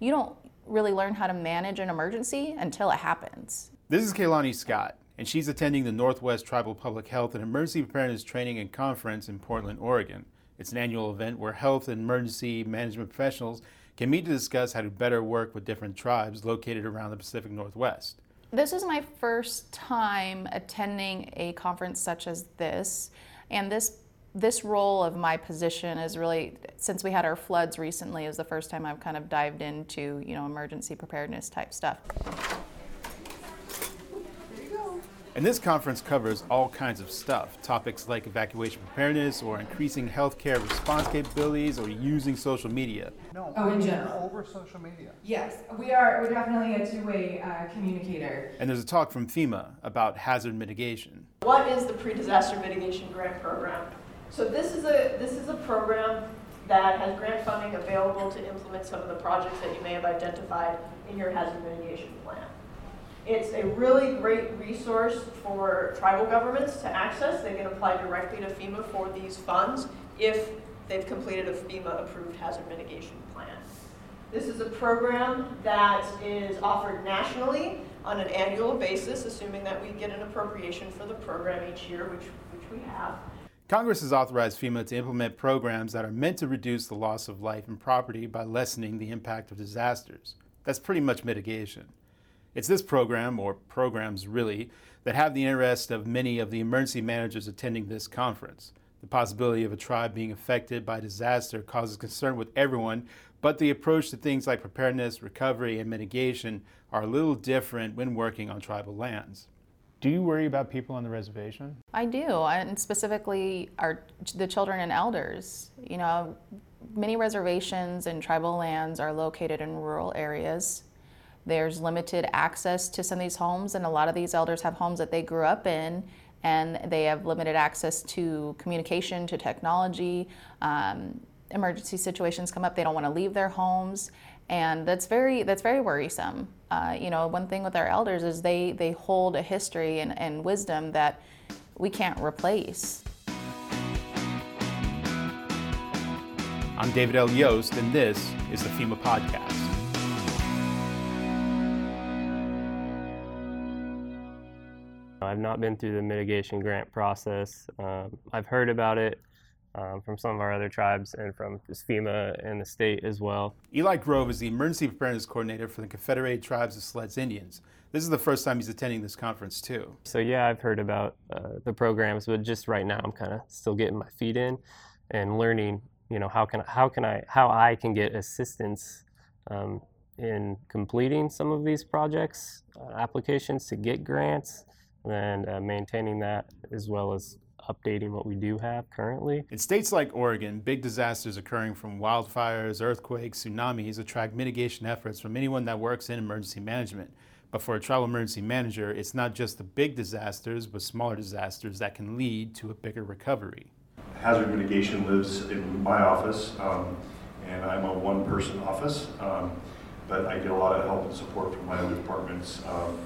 You don't really learn how to manage an emergency until it happens. This is Kaylani Scott, and she's attending the Northwest Tribal Public Health and Emergency Preparedness Training and Conference in Portland, Oregon. It's an annual event where health and emergency management professionals can meet to discuss how to better work with different tribes located around the Pacific Northwest. This is my first time attending a conference such as this, and this this role of my position is really since we had our floods recently is the first time I've kind of dived into you know emergency preparedness type stuff. And this conference covers all kinds of stuff topics like evacuation preparedness or increasing healthcare response capabilities or using social media. No, Oh, in general. over social media. Yes, we are. We're definitely a two-way uh, communicator. And there's a talk from FEMA about hazard mitigation. What is the pre-disaster mitigation grant program? So this is a, this is a program that has grant funding available to implement some of the projects that you may have identified in your hazard mitigation plan. It's a really great resource for tribal governments to access. They can apply directly to FEMA for these funds if they've completed a FEMA-approved hazard mitigation plan. This is a program that is offered nationally on an annual basis, assuming that we get an appropriation for the program each year, which, which we have. Congress has authorized FEMA to implement programs that are meant to reduce the loss of life and property by lessening the impact of disasters. That's pretty much mitigation. It's this program, or programs really, that have the interest of many of the emergency managers attending this conference. The possibility of a tribe being affected by disaster causes concern with everyone, but the approach to things like preparedness, recovery, and mitigation are a little different when working on tribal lands. Do you worry about people on the reservation? I do, and specifically our the children and elders. You know, many reservations and tribal lands are located in rural areas. There's limited access to some of these homes, and a lot of these elders have homes that they grew up in, and they have limited access to communication, to technology. Um, emergency situations come up, they don't want to leave their homes, and that's very that's very worrisome. Uh, you know, one thing with our elders is they they hold a history and, and wisdom that we can't replace. I'm David L. Yost, and this is the FEMA Podcast. I've not been through the mitigation grant process. Um, I've heard about it um, from some of our other tribes and from FEMA and the state as well. Eli Grove is the Emergency Preparedness Coordinator for the Confederated Tribes of Siletz Indians. This is the first time he's attending this conference, too. So yeah, I've heard about uh, the programs, but just right now I'm kind of still getting my feet in and learning. You know how can how can I how I can get assistance um, in completing some of these projects uh, applications to get grants and uh, maintaining that as well as updating what we do have currently. In states like Oregon, big disasters occurring from wildfires, earthquakes, tsunamis attract mitigation efforts from anyone that works in emergency management. But for a tribal emergency manager, it's not just the big disasters, but smaller disasters that can lead to a bigger recovery. Hazard mitigation lives in my office, um, and I'm a one-person office, um, but I get a lot of help and support from my other departments. Um,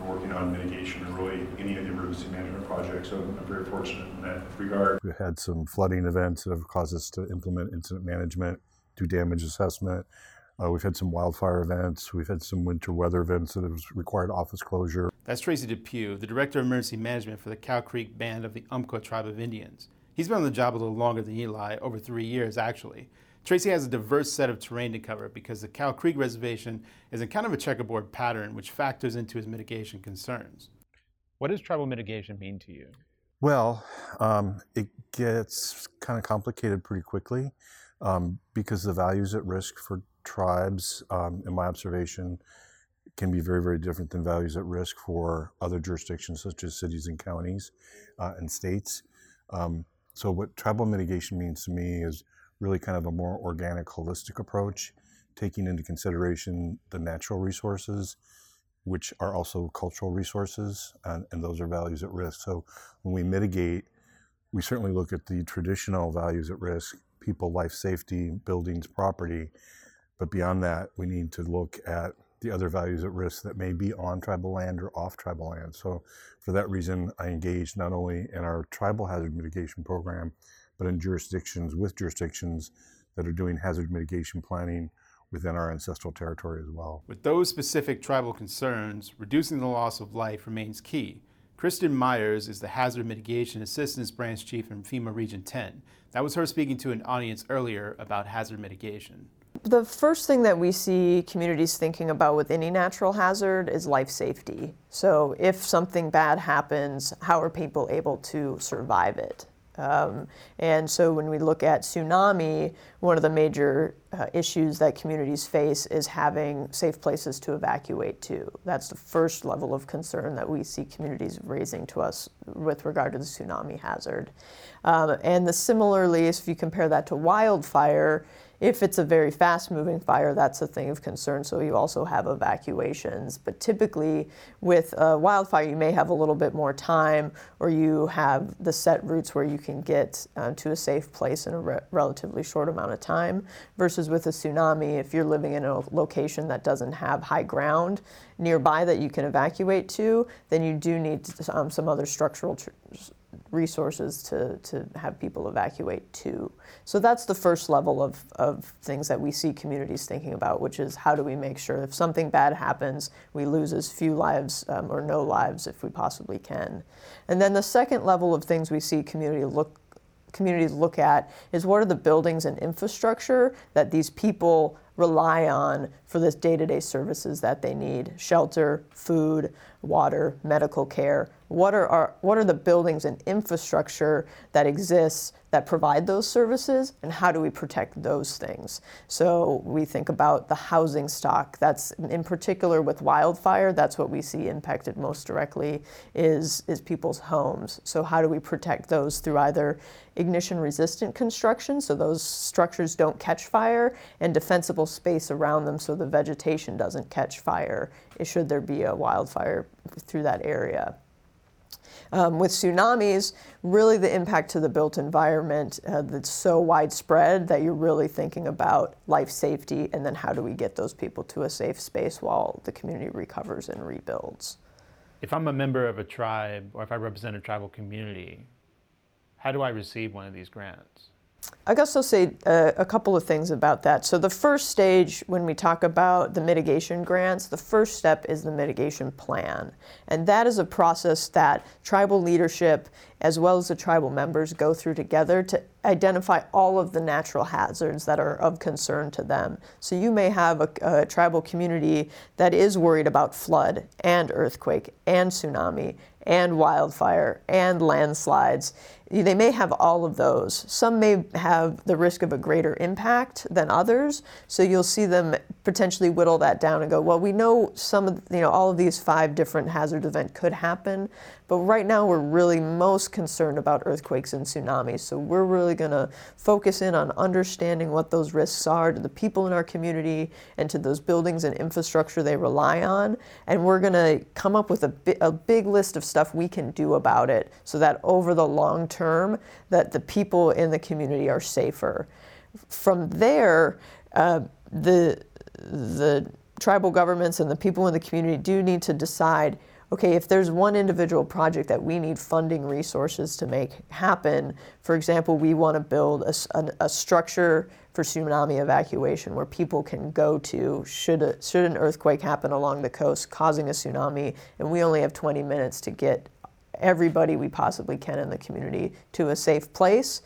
we're working on mitigation and really any of the emergency management projects, so I'm very fortunate in that regard. We've had some flooding events that have caused us to implement incident management, do damage assessment. Uh, we've had some wildfire events. We've had some winter weather events that have required office closure. That's Tracy Depew, the Director of Emergency Management for the Cow Creek Band of the Umpqua Tribe of Indians. He's been on the job a little longer than Eli, over three years actually. Tracy has a diverse set of terrain to cover because the Cow Creek Reservation is in kind of a checkerboard pattern, which factors into his mitigation concerns. What does tribal mitigation mean to you? Well, um, it gets kind of complicated pretty quickly um, because the values at risk for tribes, um, in my observation, can be very, very different than values at risk for other jurisdictions such as cities and counties uh, and states. Um, so, what tribal mitigation means to me is really kind of a more organic, holistic approach, taking into consideration the natural resources, which are also cultural resources, and, and those are values at risk. So, when we mitigate, we certainly look at the traditional values at risk people, life safety, buildings, property. But beyond that, we need to look at the other values at risk that may be on tribal land or off tribal land. So, for that reason, I engaged not only in our tribal hazard mitigation program, but in jurisdictions with jurisdictions that are doing hazard mitigation planning within our ancestral territory as well. With those specific tribal concerns, reducing the loss of life remains key. Kristen Myers is the Hazard Mitigation Assistance Branch Chief in FEMA Region 10. That was her speaking to an audience earlier about hazard mitigation. The first thing that we see communities thinking about with any natural hazard is life safety. So, if something bad happens, how are people able to survive it? Um, and so, when we look at tsunami, one of the major uh, issues that communities face is having safe places to evacuate to. That's the first level of concern that we see communities raising to us with regard to the tsunami hazard. Um, and the, similarly, if you compare that to wildfire, if it's a very fast moving fire, that's a thing of concern, so you also have evacuations. But typically, with a wildfire, you may have a little bit more time, or you have the set routes where you can get uh, to a safe place in a re- relatively short amount of time. Versus with a tsunami, if you're living in a location that doesn't have high ground nearby that you can evacuate to, then you do need um, some other structural. Tr- resources to, to have people evacuate to. So that's the first level of, of things that we see communities thinking about, which is how do we make sure if something bad happens, we lose as few lives um, or no lives if we possibly can. And then the second level of things we see community look communities look at is what are the buildings and infrastructure that these people rely on for this day-to-day services that they need shelter food water medical care what are our, what are the buildings and infrastructure that exists that provide those services and how do we protect those things? So we think about the housing stock. That's in particular with wildfire that's what we see impacted most directly is is people's homes. So how do we protect those through either ignition resistant construction so those structures don't catch fire and defensible space around them so the vegetation doesn't catch fire should there be a wildfire through that area um, with tsunamis, really the impact to the built environment uh, that's so widespread that you're really thinking about life safety and then how do we get those people to a safe space while the community recovers and rebuilds. If I'm a member of a tribe or if I represent a tribal community, how do I receive one of these grants? I guess I'll say uh, a couple of things about that. So, the first stage, when we talk about the mitigation grants, the first step is the mitigation plan. And that is a process that tribal leadership, as well as the tribal members, go through together to identify all of the natural hazards that are of concern to them. So, you may have a, a tribal community that is worried about flood and earthquake and tsunami and wildfire and landslides. They may have all of those. Some may have the risk of a greater impact than others. So you'll see them potentially whittle that down and go, well, we know some of, you know, all of these five different hazard events could happen, but right now we're really most concerned about earthquakes and tsunamis. So we're really going to focus in on understanding what those risks are to the people in our community and to those buildings and infrastructure they rely on. And we're going to come up with a, bi- a big list of stuff we can do about it so that over the long term that the people in the community are safer. From there, uh, the the tribal governments and the people in the community do need to decide okay, if there's one individual project that we need funding resources to make happen, for example, we want to build a, a, a, structure for tsunami evacuation where people can go to should, a, should an earthquake happen along the coast causing a tsunami, and we only have 20 minutes to get everybody we possibly can in the community to a safe place.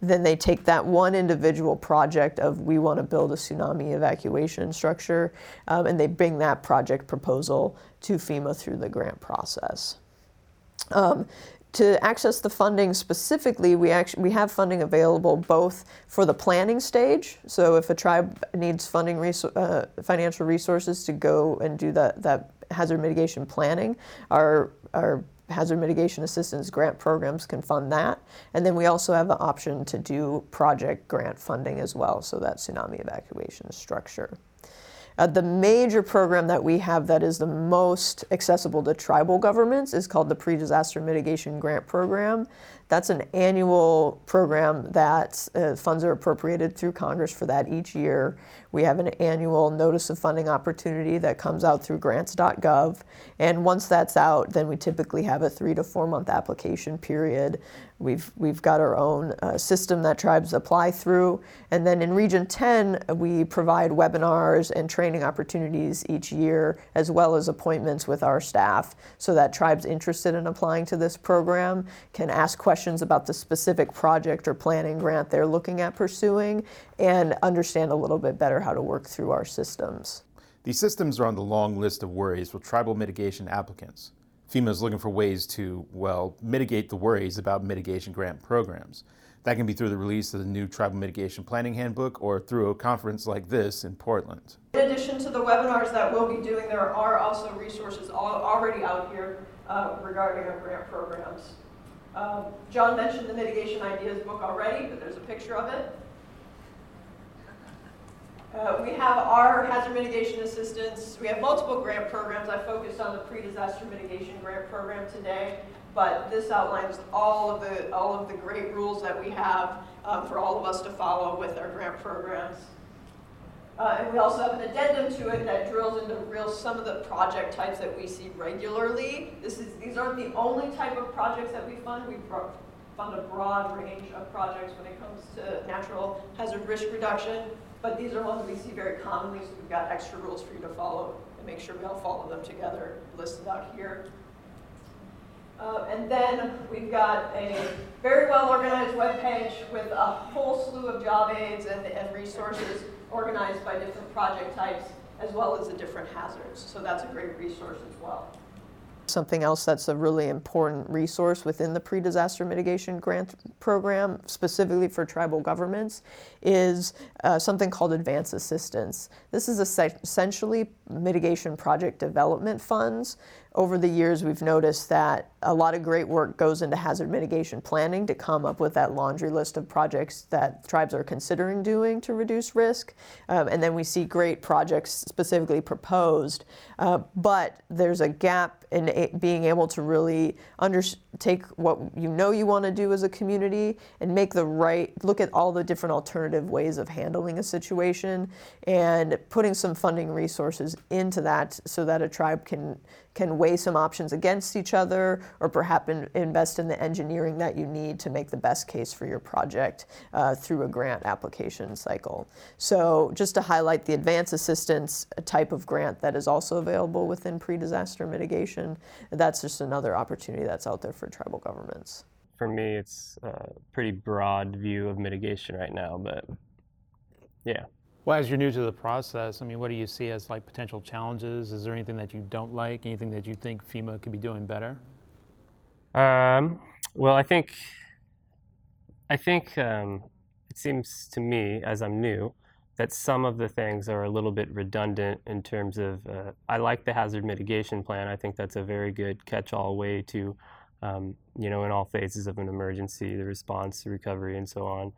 Then they take that one individual project of we want to build a tsunami evacuation structure, um, and they bring that project proposal to FEMA through the grant process. Um, to access the funding specifically, we actually we have funding available both for the planning stage. So if a tribe needs funding uh, financial resources to go and do that that hazard mitigation planning, our our hazard mitigation assistance grant programs can fund that. And then we also have the option to do project grant funding as well, so that tsunami evacuation structure. Uh, the major program that we have that is the most accessible to tribal governments is called the Pre Disaster Mitigation Grant Program. That's an annual program that uh, funds are appropriated through Congress for that each year. We have an annual notice of funding opportunity that comes out through grants.gov. And once that's out, then we typically have a three to four month application period. We've, we've got our own uh, system that tribes apply through. And then in Region 10, we provide webinars and training opportunities each year, as well as appointments with our staff, so that tribes interested in applying to this program can ask questions about the specific project or planning grant they're looking at pursuing and understand a little bit better how to work through our systems. These systems are on the long list of worries for tribal mitigation applicants. FEMA is looking for ways to, well, mitigate the worries about mitigation grant programs. That can be through the release of the new Tribal Mitigation Planning Handbook or through a conference like this in Portland. In addition to the webinars that we'll be doing, there are also resources already out here uh, regarding our grant programs. Um, John mentioned the Mitigation Ideas book already, but there's a picture of it. Uh, we have our hazard mitigation assistance. We have multiple grant programs. I focused on the pre-disaster mitigation grant program today, but this outlines all of the all of the great rules that we have uh, for all of us to follow with our grant programs. Uh, and we also have an addendum to it that drills into real some of the project types that we see regularly. This is these aren't the only type of projects that we fund. We fund a broad range of projects when it comes to natural hazard risk reduction. But these are ones we see very commonly, so we've got extra rules for you to follow and make sure we all follow them together, listed out here. Uh, and then we've got a very well organized webpage with a whole slew of job aids and, and resources organized by different project types as well as the different hazards. So that's a great resource as well. Something else that's a really important resource within the pre disaster mitigation grant program, specifically for tribal governments, is uh, something called advance assistance. This is essentially mitigation project development funds. Over the years, we've noticed that a lot of great work goes into hazard mitigation planning to come up with that laundry list of projects that tribes are considering doing to reduce risk. Um, and then we see great projects specifically proposed. Uh, but there's a gap in a- being able to really under- take what you know you want to do as a community and make the right, look at all the different alternative ways of handling a situation and putting some funding resources into that so that a tribe can can weigh some options against each other or perhaps in, invest in the engineering that you need to make the best case for your project uh, through a grant application cycle. So just to highlight the advance assistance type of grant that is also available within pre-disaster mitigation, that's just another opportunity that's out there for tribal governments. For me, it's a pretty broad view of mitigation right now, but yeah. Well, as you're new to the process, I mean, what do you see as like potential challenges? Is there anything that you don't like? Anything that you think FEMA could be doing better? Um, well, I think I think um, it seems to me, as I'm new, that some of the things are a little bit redundant in terms of. Uh, I like the hazard mitigation plan. I think that's a very good catch-all way to, um, you know, in all phases of an emergency, the response, the recovery, and so on.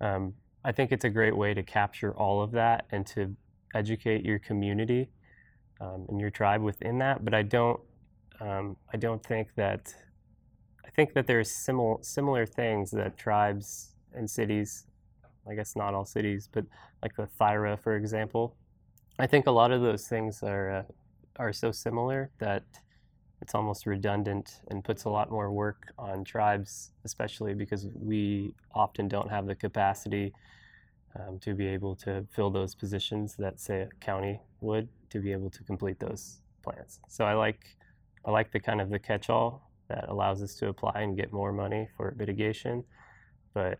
Um, I think it's a great way to capture all of that and to educate your community um, and your tribe within that. But I don't, um, I don't think that, I think that there's similar similar things that tribes and cities, I guess not all cities, but like the THIRA, for example. I think a lot of those things are uh, are so similar that it's almost redundant and puts a lot more work on tribes, especially because we often don't have the capacity um, to be able to fill those positions that, say, a county would to be able to complete those plans. So I like I like the kind of the catch-all that allows us to apply and get more money for mitigation, but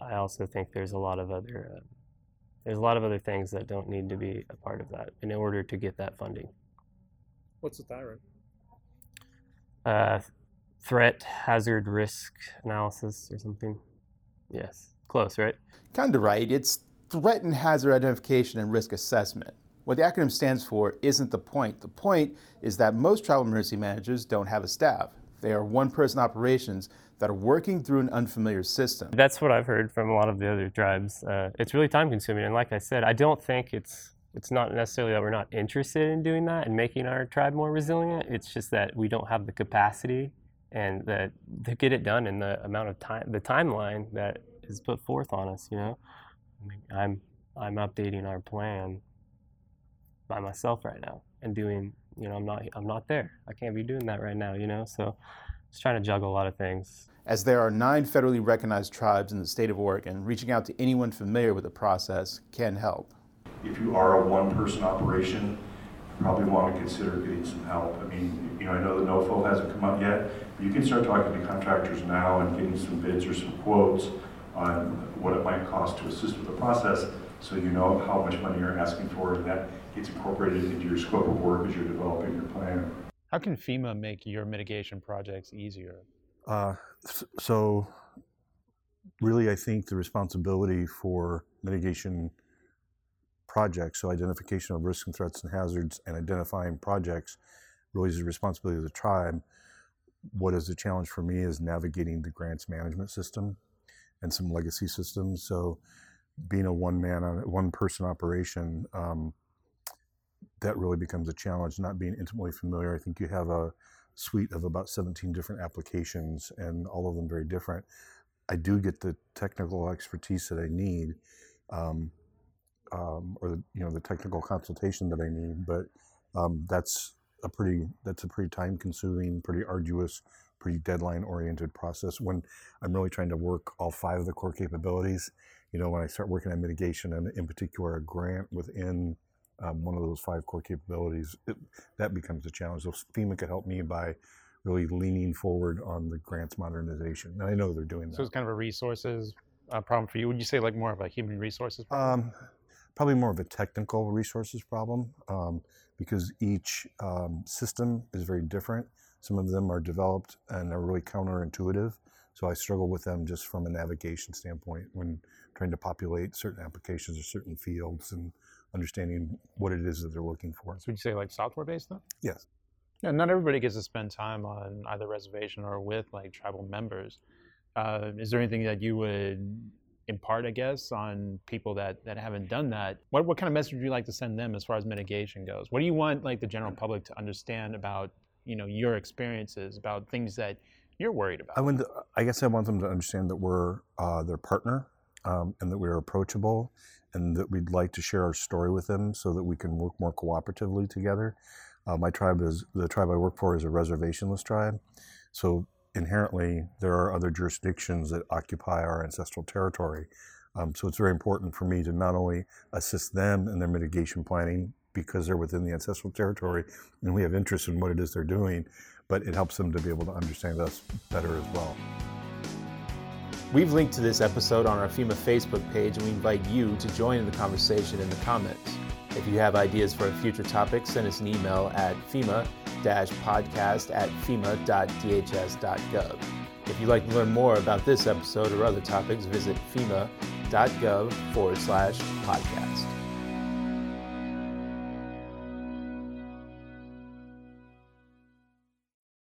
I also think there's a lot of other uh, there's a lot of other things that don't need to be a part of that in order to get that funding. What's the THIRA? Uh, threat hazard risk analysis or something. Yes, close, right? Kind of right. It's threat and hazard identification and risk assessment. What the acronym stands for isn't the point. The point is that most travel emergency managers don't have a staff. They are one person operations that are working through an unfamiliar system. That's what I've heard from a lot of the other tribes. Uh, it's really time consuming. And like I said, I don't think it's it's not necessarily that we're not interested in doing that and making our tribe more resilient. It's just that we don't have the capacity and that to get it done in the amount of time, the timeline that is put forth on us. You know, I mean, I'm I'm updating our plan by myself right now and doing. You know, I'm not I'm not there. I can't be doing that right now. You know, so just trying to juggle a lot of things. As there are nine federally recognized tribes in the state of Oregon, reaching out to anyone familiar with the process can help. If you are a one-person operation, you probably want to consider getting some help. I mean, you know, I know the NOFO hasn't come out yet, but you can start talking to contractors now and getting some bids or some quotes on what it might cost to assist with the process, so you know how much money you're asking for, and that gets incorporated into your scope of work as you're developing your plan. How can FEMA make your mitigation projects easier? Uh, so, really, I think the responsibility for mitigation projects, so identification of risks and threats and hazards, and identifying projects, really is the responsibility of the tribe. What is the challenge for me is navigating the grants management system and some legacy systems. So, being a one man, one person operation, um, that really becomes a challenge. Not being intimately familiar, I think you have a suite of about 17 different applications and all of them very different. I do get the technical expertise that I need, um, um, or the, you know the technical consultation that I need, but um, that's a pretty that's a pretty time consuming, pretty arduous, pretty deadline oriented process. When I'm really trying to work all five of the core capabilities, you know, when I start working on mitigation and in particular a grant within um, one of those five core capabilities, it, that becomes a challenge. So FEMA could help me by really leaning forward on the grants modernization. And I know they're doing that. So it's kind of a resources uh, problem for you. Would you say like more of a human resources problem? Um, probably more of a technical resources problem um, because each um, system is very different. Some of them are developed and are really counterintuitive. So I struggle with them just from a navigation standpoint when trying to populate certain applications or certain fields and understanding what it is that they're looking for. so would you say like software based then? Yes. Yeah, not everybody gets to spend time on either reservation or with like tribal members. Uh, is there anything that you would impart, I guess, on people that, that haven't done that? What what kind of message would you like to send them as far as mitigation goes? What do you want like the general public to understand about you know your experiences about things that you're worried about? I would, I guess I want them to understand that we're uh, their partner um, and that we're approachable and that we'd like to share our story with them so that we can work more cooperatively together. Uh, my tribe is the tribe I work for is a reservationless tribe, so inherently there are other jurisdictions that occupy our ancestral territory. Um, so it's very important for me to not only assist them in their mitigation planning because they're within the ancestral territory and we have interest in what it is they're doing, but it helps them to be able to understand us better as well. We've linked to this episode on our FEMA Facebook page, and we invite you to join in the conversation in the comments. If you have ideas for a future topic, send us an email at FEMA-podcast at FEMA.dhs.gov. If you'd like to learn more about this episode or other topics, visit FEMA.gov forward slash podcast.